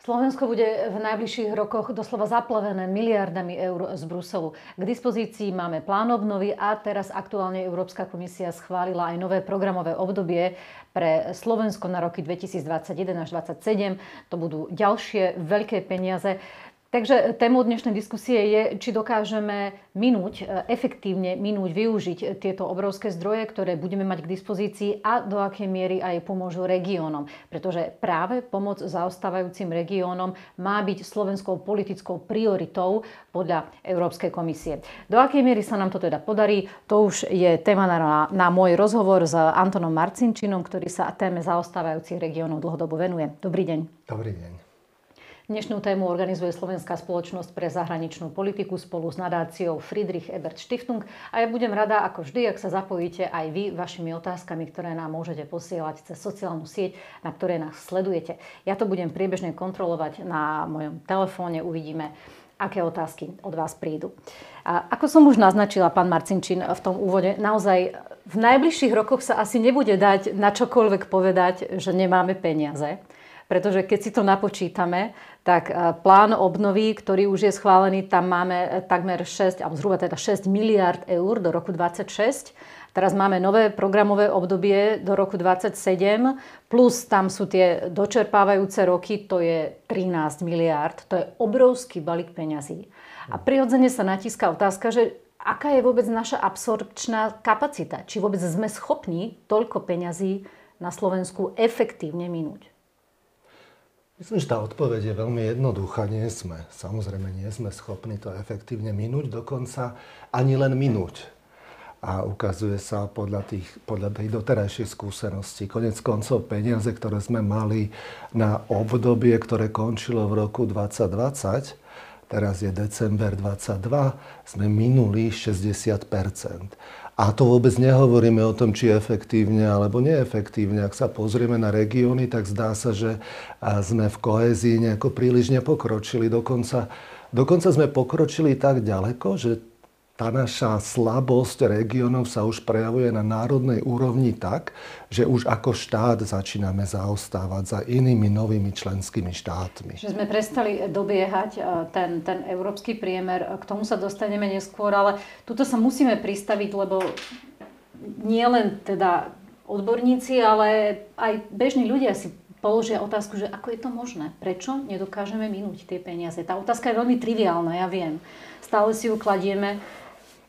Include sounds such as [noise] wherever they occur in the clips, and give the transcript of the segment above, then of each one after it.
Slovensko bude v najbližších rokoch doslova zaplavené miliardami eur z Bruselu. K dispozícii máme plán obnovy a teraz aktuálne Európska komisia schválila aj nové programové obdobie pre Slovensko na roky 2021 až 2027. To budú ďalšie veľké peniaze. Takže témou dnešnej diskusie je, či dokážeme minúť, e, efektívne minúť, využiť tieto obrovské zdroje, ktoré budeme mať k dispozícii a do akej miery aj pomôžu regiónom. Pretože práve pomoc zaostávajúcim regiónom má byť slovenskou politickou prioritou podľa Európskej komisie. Do akej miery sa nám to teda podarí, to už je téma na, na môj rozhovor s Antonom Marcinčinom, ktorý sa téme zaostávajúcich regiónov dlhodobo venuje. Dobrý deň. Dobrý deň. Dnešnú tému organizuje Slovenská spoločnosť pre zahraničnú politiku spolu s nadáciou Friedrich Ebert Stiftung a ja budem rada, ako vždy, ak sa zapojíte aj vy vašimi otázkami, ktoré nám môžete posielať cez sociálnu sieť, na ktoré nás sledujete. Ja to budem priebežne kontrolovať na mojom telefóne, uvidíme, aké otázky od vás prídu. A ako som už naznačila, pán Marcinčín, v tom úvode, naozaj v najbližších rokoch sa asi nebude dať na čokoľvek povedať, že nemáme peniaze pretože keď si to napočítame, tak e, plán obnovy, ktorý už je schválený, tam máme e, takmer 6, alebo zhruba teda 6 miliard eur do roku 2026. Teraz máme nové programové obdobie do roku 2027, plus tam sú tie dočerpávajúce roky, to je 13 miliard. To je obrovský balík peňazí. A prirodzene sa natíska otázka, že aká je vôbec naša absorpčná kapacita? Či vôbec sme schopní toľko peňazí na Slovensku efektívne minúť? Myslím, že tá odpoveď je veľmi jednoduchá. Nie sme. Samozrejme, nie sme schopní to efektívne minúť, dokonca ani len minúť. A ukazuje sa podľa, tých, podľa tej doterajšej skúsenosti. Konec koncov peniaze, ktoré sme mali na obdobie, ktoré končilo v roku 2020, teraz je december 22, sme minuli 60 a to vôbec nehovoríme o tom, či efektívne alebo neefektívne. Ak sa pozrieme na regióny, tak zdá sa, že sme v kohézii nejako príliš nepokročili. Dokonca, dokonca sme pokročili tak ďaleko, že tá naša slabosť regiónov sa už prejavuje na národnej úrovni tak, že už ako štát začíname zaostávať za inými novými členskými štátmi. Že sme prestali dobiehať e, ten, ten európsky priemer, k tomu sa dostaneme neskôr, ale tuto sa musíme pristaviť, lebo nie len teda odborníci, ale aj bežní ľudia si položia otázku, že ako je to možné? Prečo nedokážeme minúť tie peniaze? Tá otázka je veľmi triviálna, ja viem. Stále si ju kladieme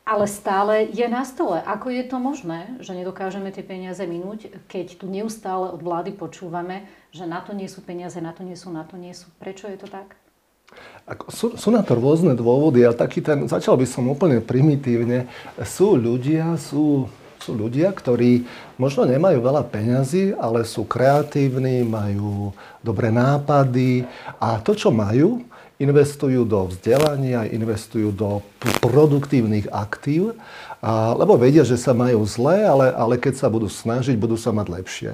ale stále je na stole. Ako je to možné, že nedokážeme tie peniaze minúť, keď tu neustále od vlády počúvame, že na to nie sú peniaze, na to nie sú, na to nie sú. Prečo je to tak? Ako, sú, sú na to rôzne dôvody a taký ten, začal by som úplne primitívne. Sú ľudia, sú, sú ľudia, ktorí možno nemajú veľa peňazí, ale sú kreatívni, majú dobré nápady a to, čo majú, investujú do vzdelania, investujú do produktívnych aktív, a, lebo vedia, že sa majú zle, ale, ale keď sa budú snažiť, budú sa mať lepšie.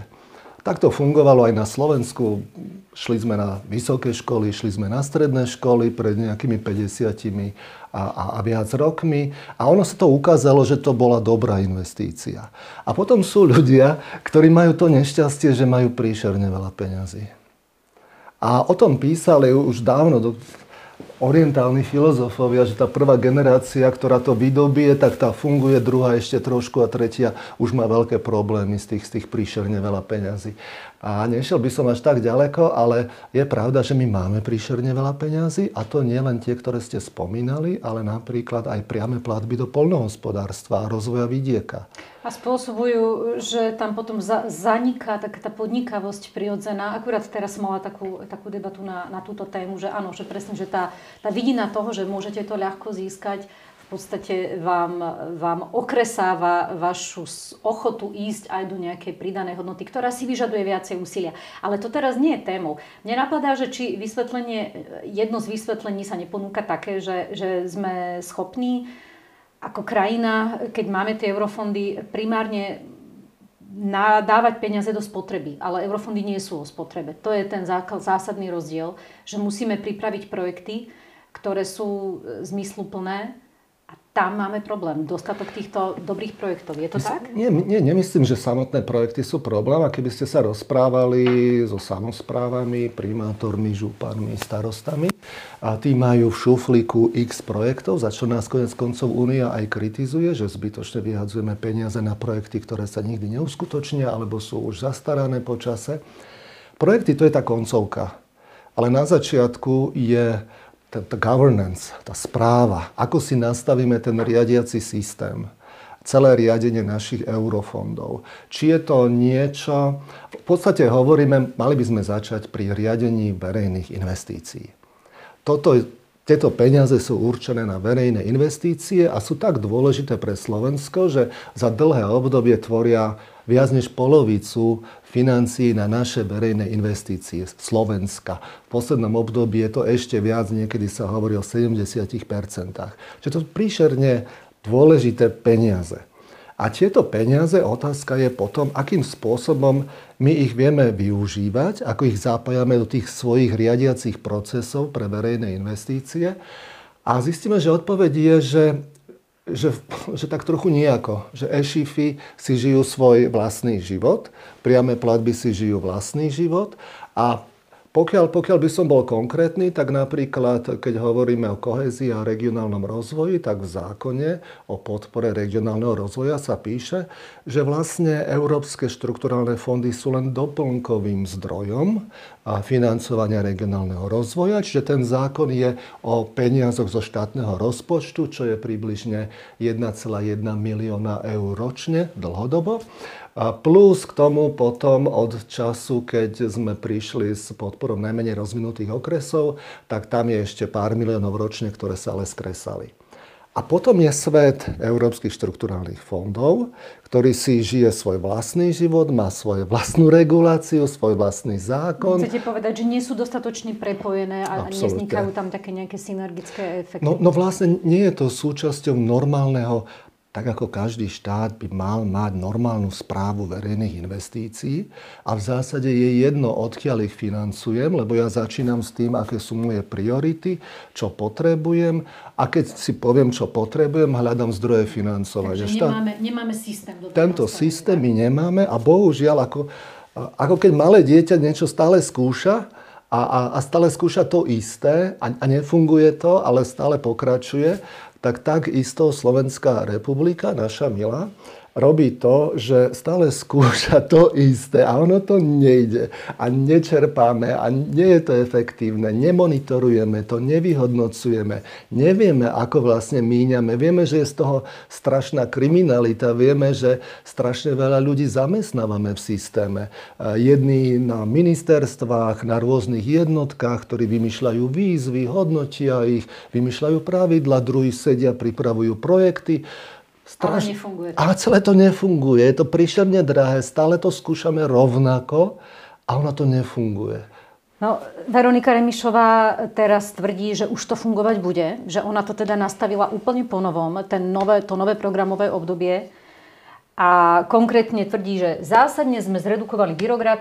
Tak to fungovalo aj na Slovensku. Šli sme na vysoké školy, šli sme na stredné školy pred nejakými 50 a, a, a viac rokmi. A ono sa to ukázalo, že to bola dobrá investícia. A potom sú ľudia, ktorí majú to nešťastie, že majú príšerne veľa peňazí. A o tom písali už dávno orientálni filozofovia, že tá prvá generácia, ktorá to vydobie, tak tá funguje, druhá ešte trošku a tretia už má veľké problémy z tých, z tých príšerne veľa peňazí. A nešiel by som až tak ďaleko, ale je pravda, že my máme príšerne veľa peňazí a to nie len tie, ktoré ste spomínali, ale napríklad aj priame platby do polnohospodárstva a rozvoja vidieka. A spôsobujú, že tam potom za, zaniká taká tá podnikavosť prirodzená. Akurát teraz som mala takú, takú debatu na, na túto tému, že áno, že presne, že tá, tá vidina toho, že môžete to ľahko získať, v podstate vám, vám okresáva vašu ochotu ísť aj do nejakej pridanej hodnoty, ktorá si vyžaduje viacej úsilia. Ale to teraz nie je témou. Mne napadá, že či vysvetlenie, jedno z vysvetlení sa neponúka také, že, že sme schopní ako krajina, keď máme tie eurofondy, primárne dávať peniaze do spotreby, ale eurofondy nie sú o spotrebe. To je ten zásadný rozdiel, že musíme pripraviť projekty, ktoré sú zmysluplné, tam máme problém. Dostatok týchto dobrých projektov. Je to tak? Nie, nie, nemyslím, že samotné projekty sú problém. A keby ste sa rozprávali so samozprávami, primátormi, županmi, starostami a tí majú v šuflíku x projektov, za čo nás konec koncov Únia aj kritizuje, že zbytočne vyhadzujeme peniaze na projekty, ktoré sa nikdy neuskutočnia alebo sú už zastarané po čase. Projekty to je tá koncovka. Ale na začiatku je tá, governance, tá správa, ako si nastavíme ten riadiaci systém, celé riadenie našich eurofondov. Či je to niečo, v podstate hovoríme, mali by sme začať pri riadení verejných investícií. Toto, tieto peniaze sú určené na verejné investície a sú tak dôležité pre Slovensko, že za dlhé obdobie tvoria viac než polovicu financií na naše verejné investície Slovenska. V poslednom období je to ešte viac, niekedy sa hovorí o 70%. Čiže to príšerne dôležité peniaze. A tieto peniaze, otázka je potom, akým spôsobom my ich vieme využívať, ako ich zapájame do tých svojich riadiacich procesov pre verejné investície. A zistíme, že odpoveď je, že že, že tak trochu nejako, že e-shify si žijú svoj vlastný život, priame platby si žijú vlastný život a pokiaľ, pokiaľ by som bol konkrétny, tak napríklad, keď hovoríme o kohezii a regionálnom rozvoji, tak v zákone o podpore regionálneho rozvoja sa píše, že vlastne európske štrukturálne fondy sú len doplnkovým zdrojom a financovania regionálneho rozvoja. Čiže ten zákon je o peniazoch zo štátneho rozpočtu, čo je približne 1,1 milióna eur ročne dlhodobo. A plus k tomu potom od času, keď sme prišli s podporou najmenej rozvinutých okresov, tak tam je ešte pár miliónov ročne, ktoré sa ale skresali. A potom je svet európskych štrukturálnych fondov, ktorý si žije svoj vlastný život, má svoju vlastnú reguláciu, svoj vlastný zákon. Chcete povedať, že nie sú dostatočne prepojené a Absolutne. nevznikajú tam také nejaké synergické efekty? No, no vlastne nie je to súčasťou normálneho tak ako každý štát by mal mať normálnu správu verejných investícií a v zásade je jedno, odkiaľ ich financujem, lebo ja začínam s tým, aké sú moje priority, čo potrebujem a keď si poviem, čo potrebujem, hľadám zdroje financovania. Takže nemáme, nemáme systém. Tento systém my nemáme a bohužiaľ, ako, ako keď malé dieťa niečo stále skúša, a, a, a stále skúša to isté a, a nefunguje to, ale stále pokračuje, tak takisto Slovenská republika, naša milá, robí to, že stále skúša to isté a ono to nejde a nečerpáme a nie je to efektívne, nemonitorujeme to, nevyhodnocujeme, nevieme, ako vlastne míňame, vieme, že je z toho strašná kriminalita, vieme, že strašne veľa ľudí zamestnávame v systéme. Jedni na ministerstvách, na rôznych jednotkách, ktorí vymýšľajú výzvy, hodnotia ich, vymýšľajú pravidla, druhí sedia, pripravujú projekty. Straš... Ale nefunguje to. Ale celé to nefunguje. Je to príšerne drahé. Stále to skúšame rovnako a ono to nefunguje. No, Veronika Remišová teraz tvrdí, že už to fungovať bude, že ona to teda nastavila úplne po novom, ten nové, to nové programové obdobie a konkrétne tvrdí, že zásadne sme zredukovali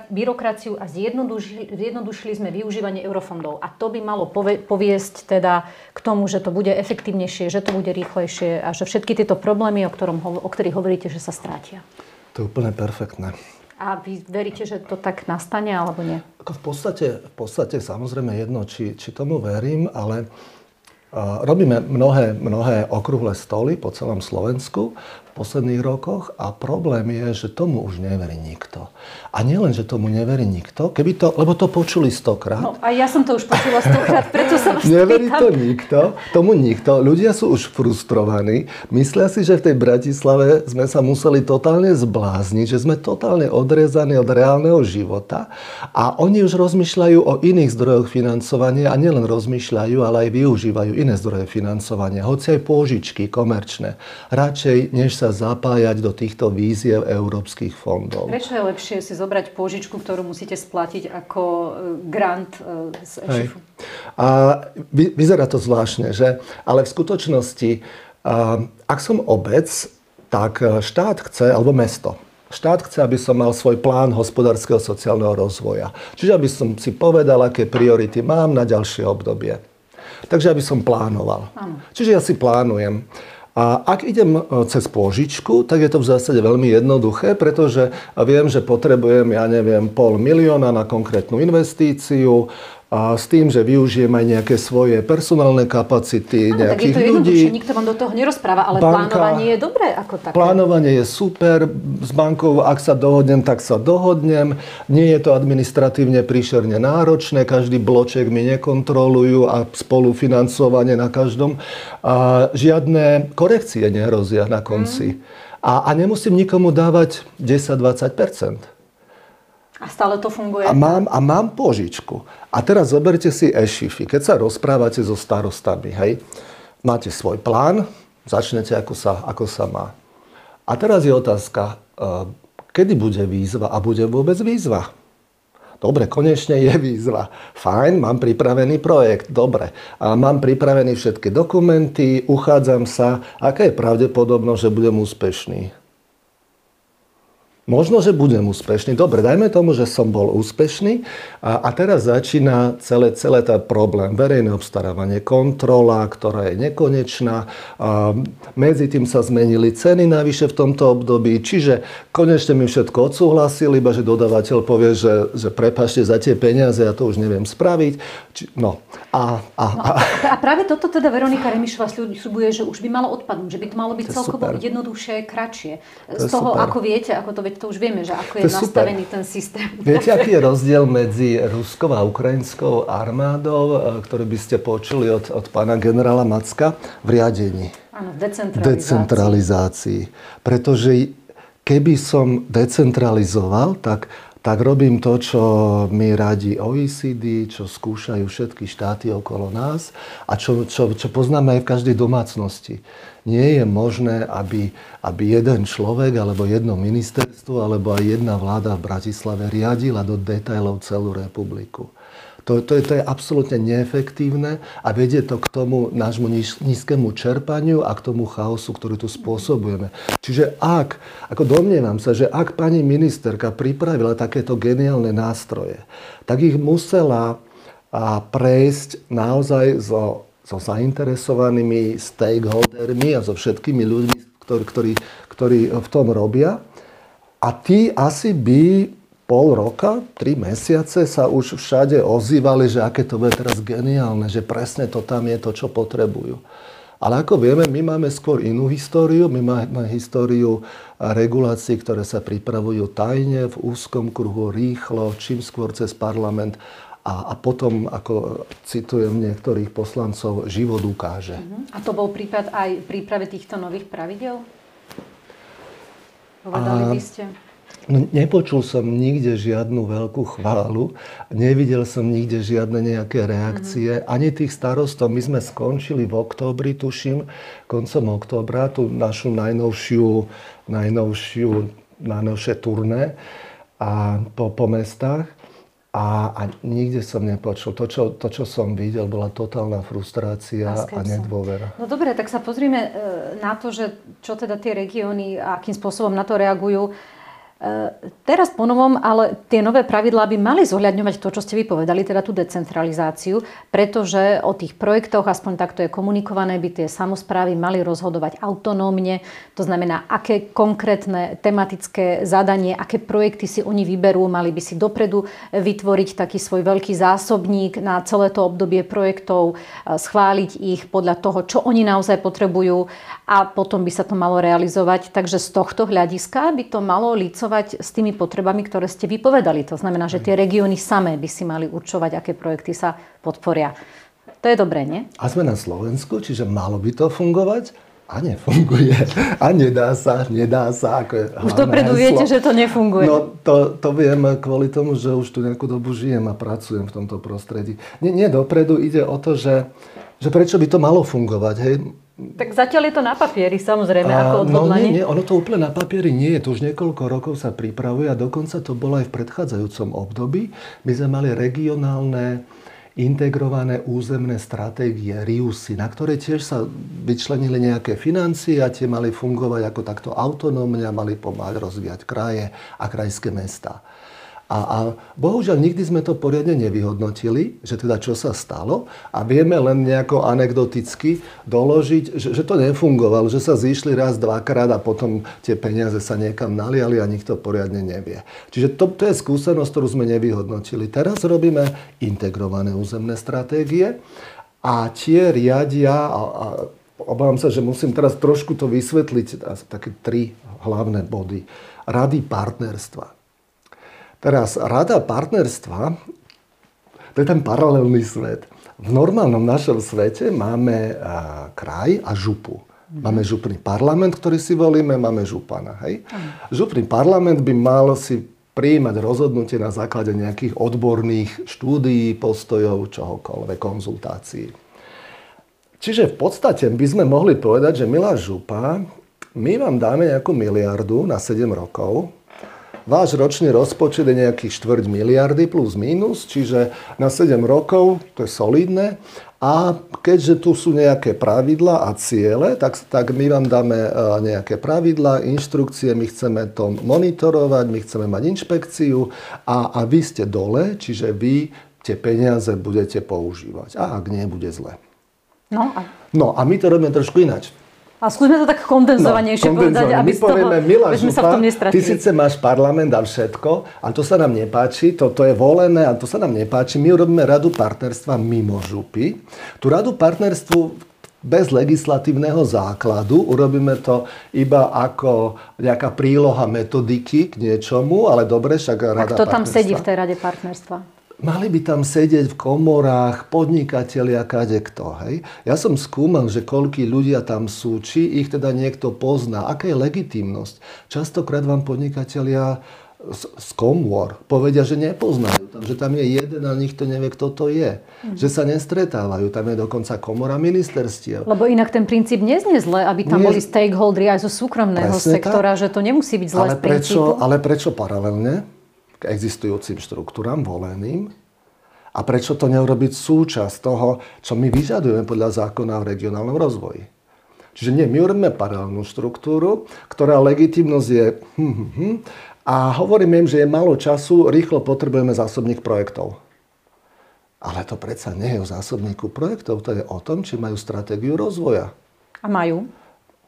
byrokraciu a zjednodušili, zjednodušili sme využívanie eurofondov. A to by malo poviesť teda k tomu, že to bude efektívnejšie, že to bude rýchlejšie a že všetky tieto problémy, o, ktorom, o ktorých hovoríte, že sa strátia. To je úplne perfektné. A vy veríte, že to tak nastane alebo nie? Ako v, podstate, v podstate samozrejme jedno, či, či tomu verím, ale Robíme mnohé, mnohé okrúhle stoly po celom Slovensku posledných rokoch a problém je, že tomu už neverí nikto. A nielen, že tomu neverí nikto, keby to, lebo to počuli stokrát. No a ja som to už počula stokrát, preto sa vás [laughs] Neverí to nikto, tomu nikto. Ľudia sú už frustrovaní. Myslia si, že v tej Bratislave sme sa museli totálne zblázniť, že sme totálne odrezaní od reálneho života a oni už rozmýšľajú o iných zdrojoch financovania a nielen rozmýšľajú, ale aj využívajú iné zdroje financovania, hoci aj pôžičky komerčné. Radšej, než sa sa zapájať do týchto víziev európskych fondov. Prečo je lepšie si zobrať pôžičku, ktorú musíte splatiť ako e, grant e, z EŠIFu? A vyzerá to zvláštne, že? Ale v skutočnosti, ak som obec, tak štát chce, alebo mesto, Štát chce, aby som mal svoj plán hospodárskeho sociálneho rozvoja. Čiže aby som si povedal, aké priority mám na ďalšie obdobie. Takže aby som plánoval. Ano. Čiže ja si plánujem. A ak idem e, cez pôžičku, tak je to v zásade veľmi jednoduché, pretože viem, že potrebujem, ja neviem, pol milióna na konkrétnu investíciu, a s tým, že využijem aj nejaké svoje personálne kapacity, Áno, nejakých tak je to ľudí. Nikto vám do toho nerozpráva, ale banka, plánovanie je dobré ako také. Plánovanie je super. S bankou, ak sa dohodnem, tak sa dohodnem. Nie je to administratívne príšerne náročné. Každý bloček mi nekontrolujú a spolufinancovanie na každom. A žiadne korekcie nehrozia na konci. Mm. A, a nemusím nikomu dávať 10-20 a stále to funguje? A mám, a mám požičku. A teraz zoberte si e-shify. Keď sa rozprávate so starostami, hej, máte svoj plán, začnete ako sa, ako sa má. A teraz je otázka, eh, kedy bude výzva a bude vôbec výzva? Dobre, konečne je výzva. Fajn, mám pripravený projekt, dobre. A mám pripravené všetky dokumenty, uchádzam sa. Aká je pravdepodobnosť, že budem úspešný? Možno, že budem úspešný. Dobre, dajme tomu, že som bol úspešný a, a teraz začína celé, celé tá problém. Verejné obstarávanie, kontrola, ktorá je nekonečná. A medzi tým sa zmenili ceny navyše v tomto období, čiže konečne mi všetko odsúhlasili, iba že dodávateľ povie, že, že prepašte za tie peniaze, ja to už neviem spraviť. Či, no. A, a, no, a, a práve toto teda Veronika Remišová sľubuje, že už by malo odpadnúť, že by to malo byť celkovo jednoduchšie, kratšie. Z toho, super. ako viete, ako to to už vieme, že ako je, je nastavený ten systém. Viete, aký je rozdiel medzi ruskou a ukrajinskou armádou, e, ktorý by ste počuli od, od pána generála Macka v riadení? Áno, v decentralizácii. decentralizácii. Pretože keby som decentralizoval, tak tak robím to, čo mi radí OECD, čo skúšajú všetky štáty okolo nás a čo, čo, čo poznáme aj v každej domácnosti. Nie je možné, aby, aby jeden človek, alebo jedno ministerstvo, alebo aj jedna vláda v Bratislave riadila do detajlov celú republiku. To, to, je, to je absolútne neefektívne a vedie to k tomu nášmu nízkemu čerpaniu a k tomu chaosu, ktorý tu spôsobujeme. Čiže ak, ako domnievam sa, že ak pani ministerka pripravila takéto geniálne nástroje, tak ich musela a prejsť naozaj so, so zainteresovanými stakeholdermi a so všetkými ľuďmi, ktorí, ktorí, ktorí v tom robia. A tí asi by pol roka, tri mesiace sa už všade ozývali, že aké to bude teraz geniálne, že presne to tam je to, čo potrebujú. Ale ako vieme, my máme skôr inú históriu. My máme históriu regulácií, ktoré sa pripravujú tajne, v úzkom kruhu, rýchlo, čím skôr cez parlament. A, a potom, ako citujem niektorých poslancov, život ukáže. Uh-huh. A to bol prípad aj príprave týchto nových pravidel? Povedali by ste? No, nepočul som nikde žiadnu veľkú chválu, nevidel som nikde žiadne nejaké reakcie, mm-hmm. ani tých starostov. My sme skončili v októbri, tuším, koncom októbra, tú našu najnovšiu, najnovšiu, najnovšie turné a po, po mestách. A, a nikde som nepočul. To čo, to, čo som videl, bola totálna frustrácia a, a nedôvera. No dobre, tak sa pozrime e, na to, že čo teda tie regióny a akým spôsobom na to reagujú. E, teraz ponovom, ale tie nové pravidlá by mali zohľadňovať to, čo ste vypovedali, teda tú decentralizáciu, pretože o tých projektoch, aspoň takto je komunikované, by tie samozprávy mali rozhodovať autonómne. To znamená, aké konkrétne tematické zadanie, aké projekty si oni vyberú, mali by si dopredu vytvoriť taký svoj veľký zásobník na celé to obdobie projektov, e, schváliť ich podľa toho, čo oni naozaj potrebujú a potom by sa to malo realizovať. Takže z tohto hľadiska by to malo lico pracovať s tými potrebami, ktoré ste vypovedali. To znamená, že tie regióny samé by si mali určovať, aké projekty sa podporia. To je dobré, nie? A sme na Slovensku, čiže malo by to fungovať a nefunguje. A nedá sa, nedá sa. Ako je už dopredu heslo. viete, že to nefunguje. No to, to viem kvôli tomu, že už tu nejakú dobu žijem a pracujem v tomto prostredí. Nie, nie dopredu, ide o to, že, že prečo by to malo fungovať. Hej? Tak zatiaľ je to na papieri, samozrejme, a, ako odhodlanie. No nie, nie, ono to úplne na papieri nie je. To už niekoľko rokov sa pripravuje a dokonca to bolo aj v predchádzajúcom období. My sme mali regionálne integrované územné stratégie RIUSy, na ktoré tiež sa vyčlenili nejaké financie a tie mali fungovať ako takto autonómne a mali pomáhať rozvíjať kraje a krajské mesta. A, a bohužiaľ nikdy sme to poriadne nevyhodnotili, že teda čo sa stalo a vieme len nejako anekdoticky doložiť, že, že to nefungovalo, že sa zišli raz, dvakrát a potom tie peniaze sa niekam naliali a nikto poriadne nevie. Čiže to, to je skúsenosť, ktorú sme nevyhodnotili. Teraz robíme integrované územné stratégie a tie riadia, a, a obávam sa, že musím teraz trošku to vysvetliť, také tri hlavné body. Rady partnerstva. Teraz rada partnerstva, to je ten paralelný svet. V normálnom našom svete máme a, kraj a župu. Máme župný parlament, ktorý si volíme, máme župana. Hej? Župný parlament by mal si prijímať rozhodnutie na základe nejakých odborných štúdií, postojov, čohokoľvek, konzultácií. Čiže v podstate by sme mohli povedať, že milá župa, my vám dáme nejakú miliardu na 7 rokov, Váš ročný rozpočet je nejakých štvrť miliardy plus minus, čiže na 7 rokov, to je solidné. A keďže tu sú nejaké pravidla a ciele, tak, tak my vám dáme e, nejaké pravidla, inštrukcie, my chceme to monitorovať, my chceme mať inšpekciu a, a vy ste dole, čiže vy tie peniaze budete používať. A ak nie, bude zle. No a... no a my to robíme trošku ináč. A skúsme to tak kondenzovanejšie no, povedať, aby My povieme, toho, sme župa, sa v tom nestratili. Ty síce máš parlament a všetko, a to sa nám nepáči, to, to je volené a to sa nám nepáči. My urobíme radu partnerstva mimo župy. Tú radu partnerstvu bez legislatívneho základu. Urobíme to iba ako nejaká príloha metodiky k niečomu, ale dobre, však rada A kto tam sedí v tej rade partnerstva? Mali by tam sedieť v komorách podnikatelia, kade kto. Hej? Ja som skúmal, že koľkí ľudia tam sú, či ich teda niekto pozná, aká je legitimnosť. Častokrát vám podnikatelia z komôr povedia, že nepoznajú. Že tam je jeden a nikto nevie, kto to je. Mm. Že sa nestretávajú. Tam je dokonca komora ministerstiev. Lebo inak ten princíp neznie zle, aby tam Nie... boli stakeholderi aj zo súkromného sektora, tak. že to nemusí byť zle ale prečo, ale prečo paralelne? K existujúcim štruktúram voleným a prečo to neurobiť súčasť toho, čo my vyžadujeme podľa zákona o regionálnom rozvoji. Čiže nie, my urobíme paralelnú štruktúru, ktorá legitimnosť je hm, hm, hm, a hovoríme im, že je málo času, rýchlo potrebujeme zásobník projektov. Ale to predsa nie je o zásobníku projektov, to je o tom, či majú stratégiu rozvoja. A majú?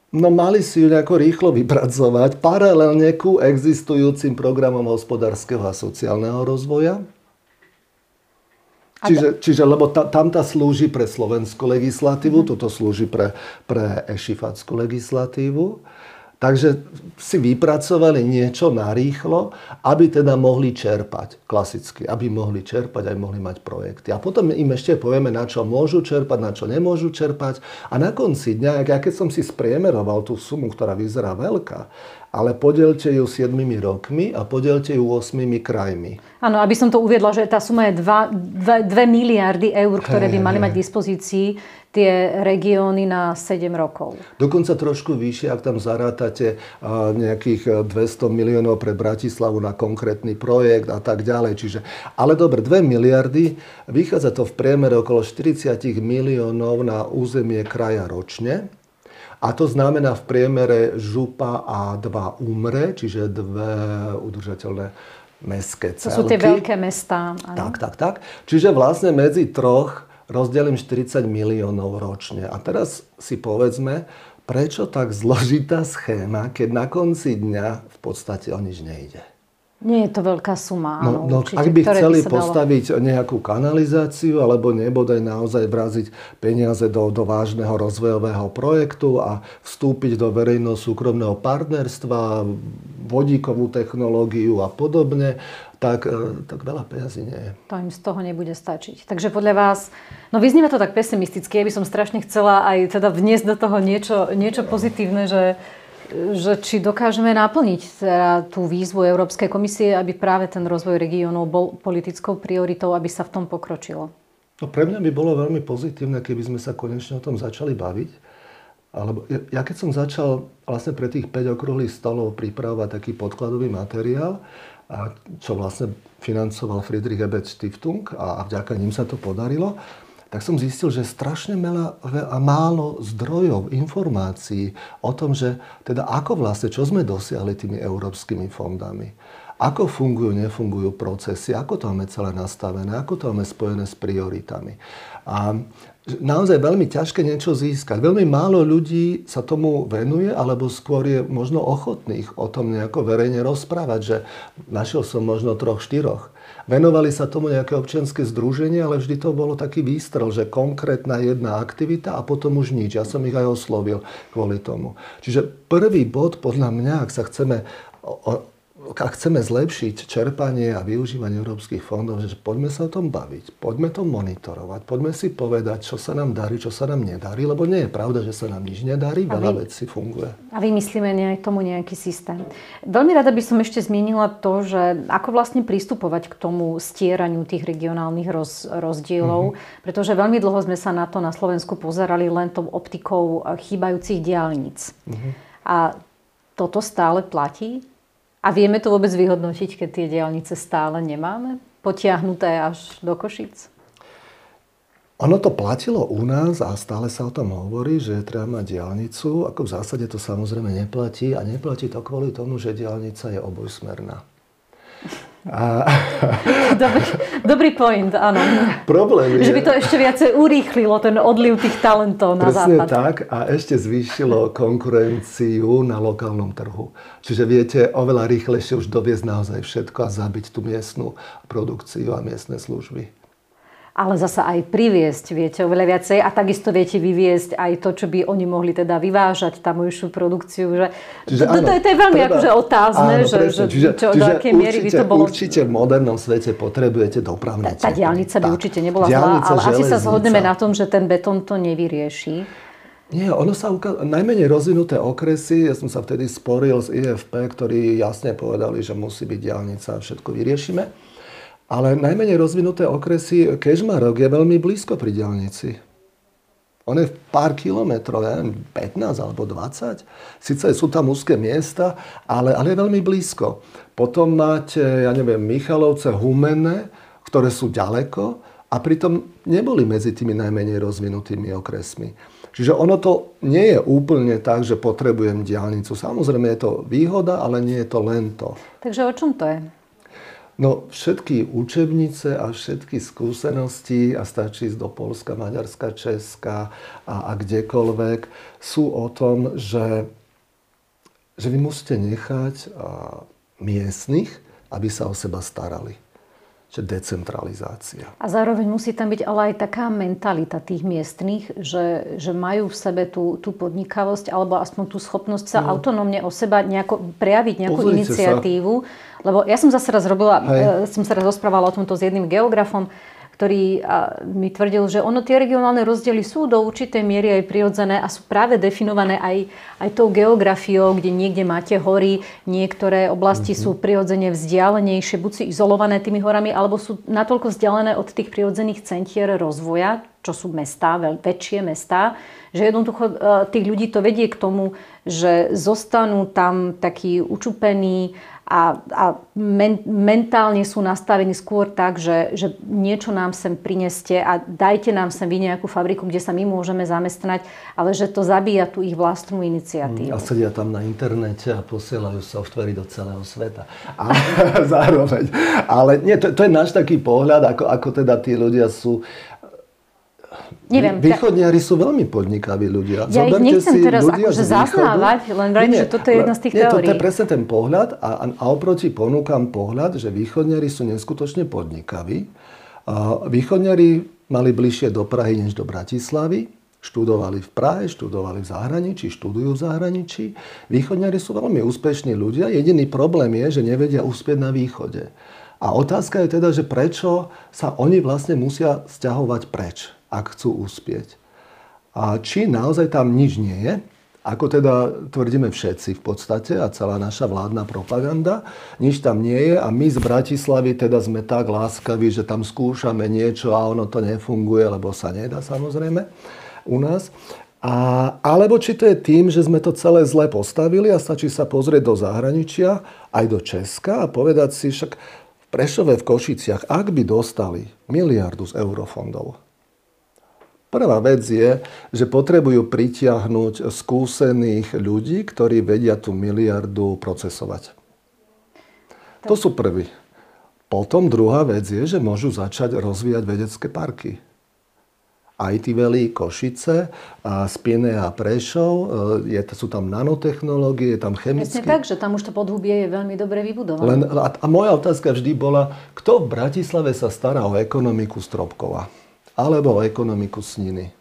No mali si ju nejako rýchlo vypracovať paralelne ku existujúcim programom hospodárskeho a sociálneho rozvoja. Čiže, čiže lebo ta, tam tá slúži pre slovenskú legislatívu, mm-hmm. toto slúži pre, pre ešifackú legislatívu. Takže si vypracovali niečo narýchlo, aby teda mohli čerpať, klasicky, aby mohli čerpať, aj mohli mať projekty. A potom im ešte povieme, na čo môžu čerpať, na čo nemôžu čerpať. A na konci dňa, ja keď som si spriemeroval tú sumu, ktorá vyzerá veľká, ale podelte ju 7 rokmi a podelte ju 8 krajmi. Áno, aby som to uviedla, že tá suma je 2, 2, 2 miliardy eur, ktoré by mali mať k dispozícii tie regióny na 7 rokov. Dokonca trošku vyššie, ak tam zarátate nejakých 200 miliónov pre Bratislavu na konkrétny projekt a tak ďalej. Čiže, ale dobre, 2 miliardy, vychádza to v priemere okolo 40 miliónov na územie kraja ročne. A to znamená v priemere župa a dva umre, čiže dve udržateľné mestské celky. To sú tie veľké mestá. Tak, tak, tak. Čiže vlastne medzi troch rozdelím 40 miliónov ročne. A teraz si povedzme, prečo tak zložitá schéma, keď na konci dňa v podstate o nič nejde. Nie je to veľká suma. No, áno, no, určite, ak by chceli by postaviť dalo... nejakú kanalizáciu alebo nebodaj naozaj vraziť peniaze do, do vážneho rozvojového projektu a vstúpiť do verejno-súkromného partnerstva, vodíkovú technológiu a podobne, tak, e, tak veľa peniazí nie je. To im z toho nebude stačiť. Takže podľa vás, no vyznieva to tak pesimisticky, ja by som strašne chcela aj teda vniesť do toho niečo, niečo pozitívne, že že či dokážeme naplniť teda tú výzvu Európskej komisie, aby práve ten rozvoj regiónov bol politickou prioritou, aby sa v tom pokročilo? No pre mňa by bolo veľmi pozitívne, keby sme sa konečne o tom začali baviť. Alebo ja, ja keď som začal vlastne pre tých 5 okrúhlych stolov pripravovať taký podkladový materiál, čo vlastne financoval Friedrich Ebert Stiftung a, vďaka ním sa to podarilo, tak som zistil, že strašne veľa, a málo zdrojov, informácií o tom, že teda ako vlastne, čo sme dosiahli tými európskymi fondami. ako fungujú, nefungujú procesy, ako to máme celé nastavené, ako to máme spojené s prioritami. A naozaj veľmi ťažké niečo získať. Veľmi málo ľudí sa tomu venuje, alebo skôr je možno ochotných o tom nejako verejne rozprávať, že našiel som možno troch, štyroch. Venovali sa tomu nejaké občianske združenie, ale vždy to bolo taký výstrel, že konkrétna jedna aktivita a potom už nič. Ja som ich aj oslovil kvôli tomu. Čiže prvý bod podľa mňa, ak sa chceme ak chceme zlepšiť čerpanie a využívanie európskych fondov, že poďme sa o tom baviť, poďme to monitorovať, poďme si povedať, čo sa nám darí, čo sa nám nedarí, lebo nie je pravda, že sa nám nič nedarí, a veľa vy, vecí funguje. A vymyslíme nejak tomu nejaký systém. Veľmi rada by som ešte zmienila to, že ako vlastne pristupovať k tomu stieraniu tých regionálnych roz, rozdielov, mm-hmm. pretože veľmi dlho sme sa na to na Slovensku pozerali len tou optikou chýbajúcich diálnic. Mm-hmm. A toto stále platí? A vieme to vôbec vyhodnotiť, keď tie diálnice stále nemáme? Potiahnuté až do Košic? Ono to platilo u nás a stále sa o tom hovorí, že treba mať diálnicu. Ako v zásade to samozrejme neplatí a neplatí to kvôli tomu, že diálnica je obojsmerná. A... [laughs] Dobrý, dobrý point, áno. Problém je... Že by to ešte viacej urýchlilo ten odliv tých talentov na Presne západ. tak a ešte zvýšilo konkurenciu na lokálnom trhu. Čiže viete oveľa rýchlejšie už doviezť naozaj všetko a zabiť tú miestnú produkciu a miestne služby ale zasa aj priviesť, viete, oveľa viacej a takisto viete vyviesť aj to, čo by oni mohli teda vyvážať tamojšiu produkciu. Že čiže to, áno, to, to je veľmi treba, akože otázne, áno, že, že čiže, čo, čiže do akej miery by to bolo... Určite v modernom svete potrebujete dopravné Tá, tá diálnica by určite nebola zlá, ale asi sa zhodneme na tom, že ten betón to nevyrieši. Nie, ono sa ukázalo, najmenej rozvinuté okresy, ja som sa vtedy sporil s IFP, ktorí jasne povedali, že musí byť diálnica a všetko vyriešime. Ale najmenej rozvinuté okresy, Kežmarok je veľmi blízko pri diálnici. On je pár kilometrov, ja neviem, 15 alebo 20. Sice sú tam úzke miesta, ale, ale je veľmi blízko. Potom máte, ja neviem, Michalovce, Humene, ktoré sú ďaleko a pritom neboli medzi tými najmenej rozvinutými okresmi. Čiže ono to nie je úplne tak, že potrebujem diálnicu. Samozrejme je to výhoda, ale nie je to len to. Takže o čom to je? No všetky učebnice a všetky skúsenosti, a stačí ísť do Polska, Maďarska, Česka a, a kdekoľvek, sú o tom, že, že vy musíte nechať a, miestnych, aby sa o seba starali že decentralizácia. A zároveň musí tam byť ale aj taká mentalita tých miestných, že, že majú v sebe tú, tú podnikavosť alebo aspoň tú schopnosť sa no. autonómne o seba nejako prejaviť nejakú Pozrite iniciatívu. Sa. Lebo ja som zase raz robila, Hej. E, som sa raz rozprávala o tomto s jedným geografom, ktorý mi tvrdil, že ono tie regionálne rozdiely sú do určitej miery aj prirodzené a sú práve definované aj, aj tou geografiou, kde niekde máte hory, niektoré oblasti mm-hmm. sú prirodzene vzdialenejšie, buď sú izolované tými horami, alebo sú natoľko vzdialené od tých prirodzených centier rozvoja, čo sú mestá, väčšie mestá, že jednoducho e, tých ľudí to vedie k tomu, že zostanú tam takí učupení, a, a men, mentálne sú nastavení skôr tak, že, že niečo nám sem prineste a dajte nám sem vy nejakú fabriku, kde sa my môžeme zamestnať, ale že to zabíja tú ich vlastnú iniciatívu. A sedia tam na internete a posielajú softvery do celého sveta. A [laughs] zároveň. Ale nie, to, to je náš taký pohľad, ako, ako teda tí ľudia sú Neviem. Východniari sú veľmi podnikaví ľudia. Ja Zoberte ich nechcem si teraz akože zaznávať, len vrajím, že toto je jedna z tých nie, teórií. To je presne ten pohľad a, a oproti ponúkam pohľad, že východniari sú neskutočne podnikaví. Východniari mali bližšie do Prahy než do Bratislavy. Študovali v Prahe, študovali v zahraničí, študujú v zahraničí. Východniari sú veľmi úspešní ľudia. Jediný problém je, že nevedia uspieť na východe. A otázka je teda, že prečo sa oni vlastne musia stiahovať preč ak chcú uspieť. A či naozaj tam nič nie je, ako teda tvrdíme všetci v podstate a celá naša vládna propaganda, nič tam nie je a my z Bratislavy teda sme tak láskaví, že tam skúšame niečo a ono to nefunguje, lebo sa nedá samozrejme u nás. A, alebo či to je tým, že sme to celé zle postavili a stačí sa pozrieť do zahraničia, aj do Česka a povedať si však v Prešove v Košiciach, ak by dostali miliardu z eurofondov, Prvá vec je, že potrebujú pritiahnuť skúsených ľudí, ktorí vedia tú miliardu procesovať. To sú prví. Potom druhá vec je, že môžu začať rozvíjať vedecké parky. IT Valley, Košice, a Spiene a Prešov, e, je, sú tam nanotechnológie, je tam chemické. Presne tak, že tam už to podhubie je veľmi dobre vybudované. Len, a, a moja otázka vždy bola, kto v Bratislave sa stará o ekonomiku Stropkova? Alebo o ekonomiku Sniny?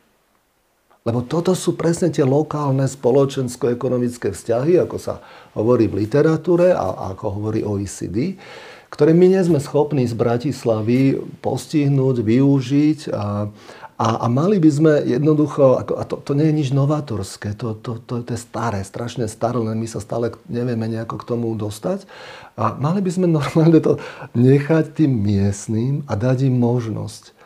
Lebo toto sú presne tie lokálne spoločensko-ekonomické vzťahy, ako sa hovorí v literatúre a ako hovorí OECD, ktoré my nie sme schopní z Bratislavy postihnúť, využiť a, a, a mali by sme jednoducho, ako, a to, to nie je nič novatorské, to, to, to, to je staré, strašne staré, len my sa stále nevieme nejako k tomu dostať. A mali by sme [laughs] normálne to nechať tým miestným a dať im možnosť.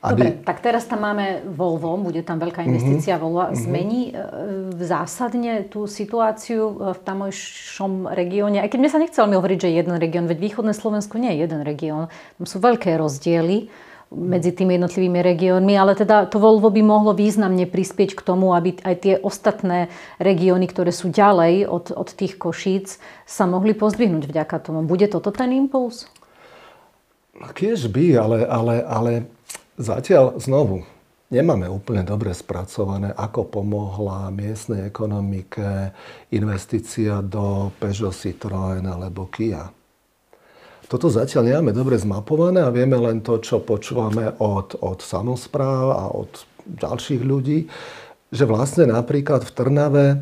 Aby... Dobre, tak teraz tam máme Volvo, bude tam veľká investícia uh-huh. Volvo. Mhm. Zmení uh, zásadne tú situáciu e, v tamojšom regióne? Aj keď mne sa nechcel mi hovoriť, že jeden región, veď východné Slovensko nie je jeden región. Tam sú veľké rozdiely medzi tými jednotlivými regiónmi, ale teda to Volvo by mohlo významne prispieť k tomu, aby aj tie ostatné regióny, ktoré sú ďalej od, od tých Košíc, sa mohli pozdvihnúť vďaka tomu. Bude toto ten impuls? Kiež by, ale, ale, ale zatiaľ znovu nemáme úplne dobre spracované, ako pomohla miestnej ekonomike investícia do Peugeot Citroën alebo Kia. Toto zatiaľ nemáme dobre zmapované a vieme len to, čo počúvame od, od samozpráv a od ďalších ľudí, že vlastne napríklad v Trnave eh,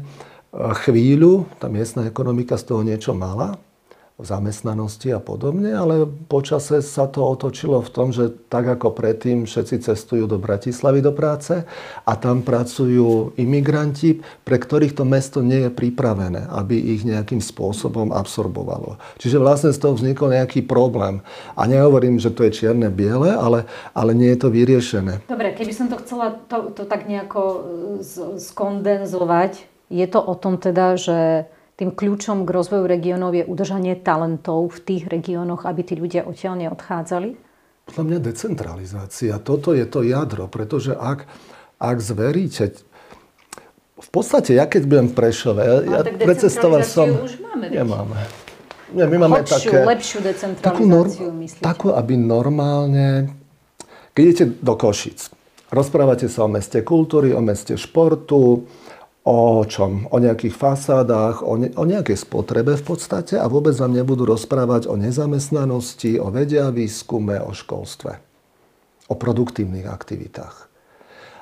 chvíľu tá miestna ekonomika z toho niečo mala, zamestnanosti a podobne, ale počase sa to otočilo v tom, že tak ako predtým všetci cestujú do Bratislavy do práce a tam pracujú imigranti, pre ktorých to mesto nie je pripravené, aby ich nejakým spôsobom absorbovalo. Čiže vlastne z toho vznikol nejaký problém. A nehovorím, že to je čierne-biele, ale, ale nie je to vyriešené. Dobre, keby som to chcela to, to tak nejako skondenzovať, je to o tom teda, že tým kľúčom k rozvoju regiónov je udržanie talentov v tých regiónoch, aby tí ľudia odtiaľ neodchádzali? Podľa mňa decentralizácia. Toto je to jadro, pretože ak, ak zveríte... V podstate, ja keď budem Prešove, ja precestoval som... už máme. Nemáme. Nie, my máme Lepšiu, také, lepšiu decentralizáciu, takú, nor, takú, aby normálne... Keď idete do Košic, rozprávate sa o meste kultúry, o meste športu, o čom? O nejakých fasádach, o, ne, o nejakej spotrebe v podstate a vôbec vám nebudú rozprávať o nezamestnanosti, o vede a výskume, o školstve, o produktívnych aktivitách.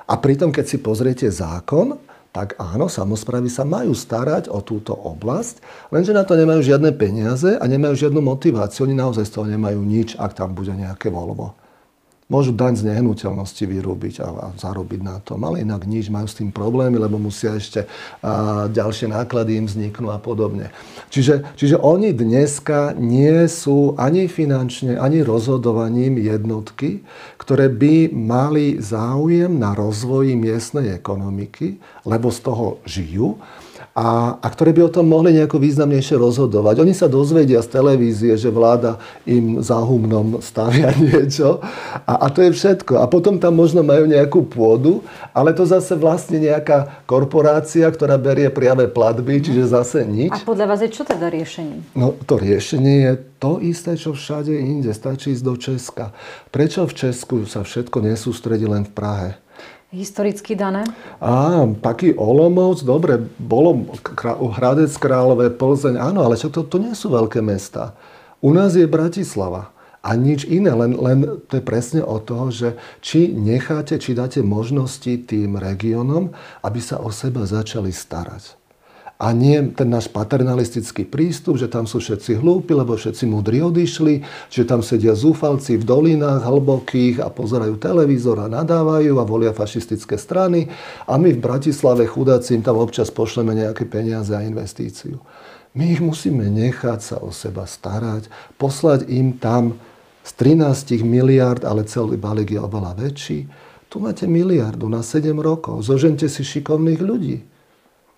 A pritom, keď si pozriete zákon, tak áno, samozprávy sa majú starať o túto oblasť, lenže na to nemajú žiadne peniaze a nemajú žiadnu motiváciu. Oni naozaj z toho nemajú nič, ak tam bude nejaké voľbo. Môžu daň z nehnuteľnosti vyrúbiť a, a zarobiť na tom, ale inak nič, majú s tým problémy, lebo musia ešte a, ďalšie náklady im vzniknú a podobne. Čiže, čiže oni dneska nie sú ani finančne, ani rozhodovaním jednotky, ktoré by mali záujem na rozvoji miestnej ekonomiky, lebo z toho žijú a, a ktoré by o tom mohli nejako významnejšie rozhodovať. Oni sa dozvedia z televízie, že vláda im za humnom stavia [laughs] niečo a, a to je všetko. A potom tam možno majú nejakú pôdu, ale to zase vlastne nejaká korporácia, ktorá berie priame platby, čiže zase nič. A podľa vás je čo teda riešenie? No to riešenie je to isté, čo všade inde. Stačí ísť do Česka. Prečo v Česku sa všetko nesústredí len v Prahe? Historicky dané? Á, taký Olomouc, dobre, bolo Hradec Králové, Plzeň, áno, ale čo to, to nie sú veľké mesta. U nás je Bratislava. A nič iné, len, len to je presne o toho, že či necháte, či dáte možnosti tým regiónom, aby sa o seba začali starať a nie ten náš paternalistický prístup, že tam sú všetci hlúpi, lebo všetci múdri odišli, že tam sedia zúfalci v dolinách hlbokých a pozerajú televízor a nadávajú a volia fašistické strany a my v Bratislave chudáci im tam občas pošleme nejaké peniaze a investíciu. My ich musíme nechať sa o seba starať, poslať im tam z 13 miliard, ale celý balík je oveľa väčší. Tu máte miliardu na 7 rokov. Zožente si šikovných ľudí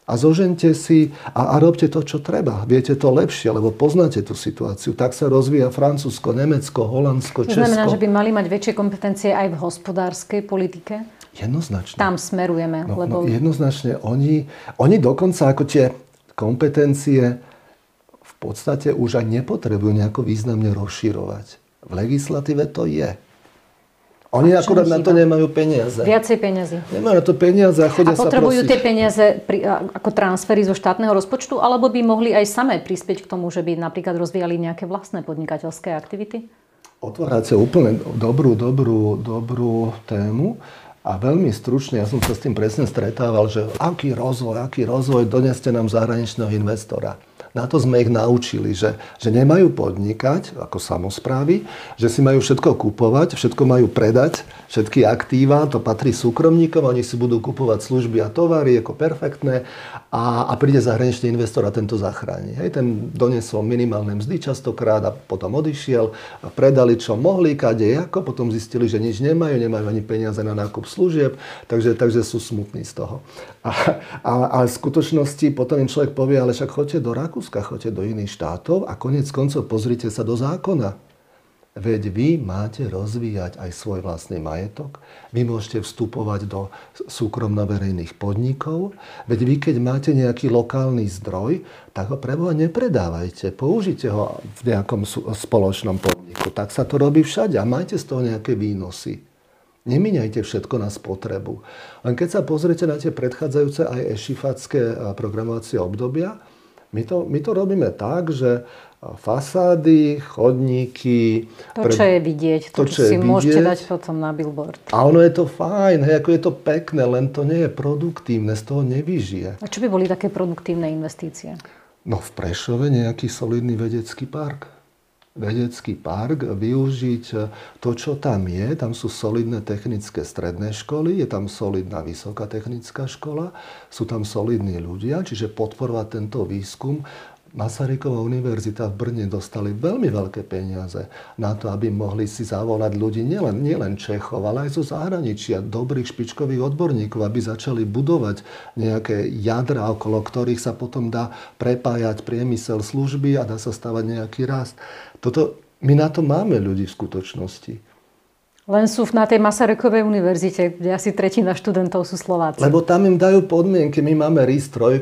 a zožente si a, a robte to, čo treba. Viete to lepšie, lebo poznáte tú situáciu. Tak sa rozvíja Francúzsko, Nemecko, Holandsko, Česko. To znamená, že by mali mať väčšie kompetencie aj v hospodárskej politike? Jednoznačne. Tam smerujeme. No, lebo... no jednoznačne. Oni, oni dokonca ako tie kompetencie v podstate už aj nepotrebujú nejako významne rozširovať. V legislatíve to je. Oni akurát na to nemajú peniaze. Viacej peniazy. Nemajú na to peniaze a chodia a potrebujú tie peniaze pri, ako transfery zo štátneho rozpočtu, alebo by mohli aj samé prispieť k tomu, že by napríklad rozvíjali nejaké vlastné podnikateľské aktivity? Otvárate úplne dobrú, dobrú, dobrú tému. A veľmi stručne, ja som sa s tým presne stretával, že aký rozvoj, aký rozvoj, doneste nám zahraničného investora. Na to sme ich naučili, že, že nemajú podnikať ako samozprávy, že si majú všetko kupovať, všetko majú predať, všetky aktíva, to patrí súkromníkom, oni si budú kupovať služby a tovary, ako perfektné a, a príde zahraničný investor a tento zachráni. Hej, ten doniesol minimálne mzdy častokrát a potom odišiel a predali čo mohli, kade ako, potom zistili, že nič nemajú, nemajú ani peniaze na nákup služieb, takže, takže sú smutní z toho. A, a, a v skutočnosti potom im človek povie, ale však choďte do Rakúska, choďte do iných štátov a konec koncov pozrite sa do zákona. Veď vy máte rozvíjať aj svoj vlastný majetok, vy môžete vstupovať do súkromno-verejných podnikov, veď vy keď máte nejaký lokálny zdroj, tak ho preboha nepredávajte, použite ho v nejakom spoločnom podniku. Tak sa to robí všade a majte z toho nejaké výnosy. Nemíňajte všetko na spotrebu. Len keď sa pozriete na tie predchádzajúce aj ešifacké programovacie obdobia, my to, my to robíme tak, že fasády, chodníky... To, čo je vidieť, to, to čo, čo si vidieť, môžete dať potom na billboard. A ono je to fajn, hej, ako je to pekné, len to nie je produktívne, z toho nevyžije. A čo by boli také produktívne investície? No v Prešove nejaký solidný vedecký park vedecký park, využiť to, čo tam je. Tam sú solidné technické stredné školy, je tam solidná vysoká technická škola, sú tam solidní ľudia, čiže podporovať tento výskum Masaryková univerzita v Brne dostali veľmi veľké peniaze na to, aby mohli si zavolať ľudí nielen, nielen Čechov, ale aj zo zahraničia, dobrých špičkových odborníkov, aby začali budovať nejaké jadra, okolo ktorých sa potom dá prepájať priemysel služby a dá sa stavať nejaký rast. Toto, my na to máme ľudí v skutočnosti. Len sú na tej Masarykovej univerzite, kde asi tretina študentov sú Slováci. Lebo tam im dajú podmienky. My máme RIS 3,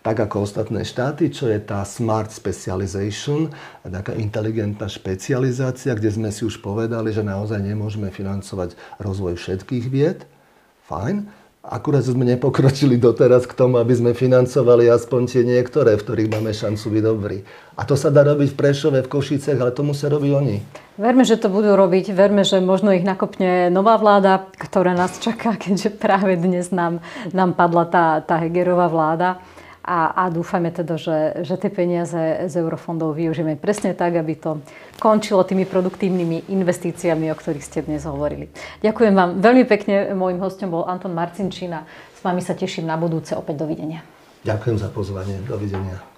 tak ako ostatné štáty, čo je tá Smart Specialization, taká inteligentná špecializácia, kde sme si už povedali, že naozaj nemôžeme financovať rozvoj všetkých vied. Fajn Akurát sme nepokročili doteraz k tomu, aby sme financovali aspoň tie niektoré, v ktorých máme šancu byť dobrí. A to sa dá robiť v Prešove, v Košicech, ale to musia robiť oni. Verme, že to budú robiť. Verme, že možno ich nakopne nová vláda, ktorá nás čaká, [laughs] keďže práve dnes nám, nám padla tá, tá Hegerová vláda. A, a dúfajme teda, že, že tie peniaze z eurofondov využijeme presne tak, aby to končilo tými produktívnymi investíciami, o ktorých ste dnes hovorili. Ďakujem vám veľmi pekne. Mojím hostom bol Anton Marcinčína. S vami sa teším na budúce. Opäť dovidenia. Ďakujem za pozvanie. Dovidenia.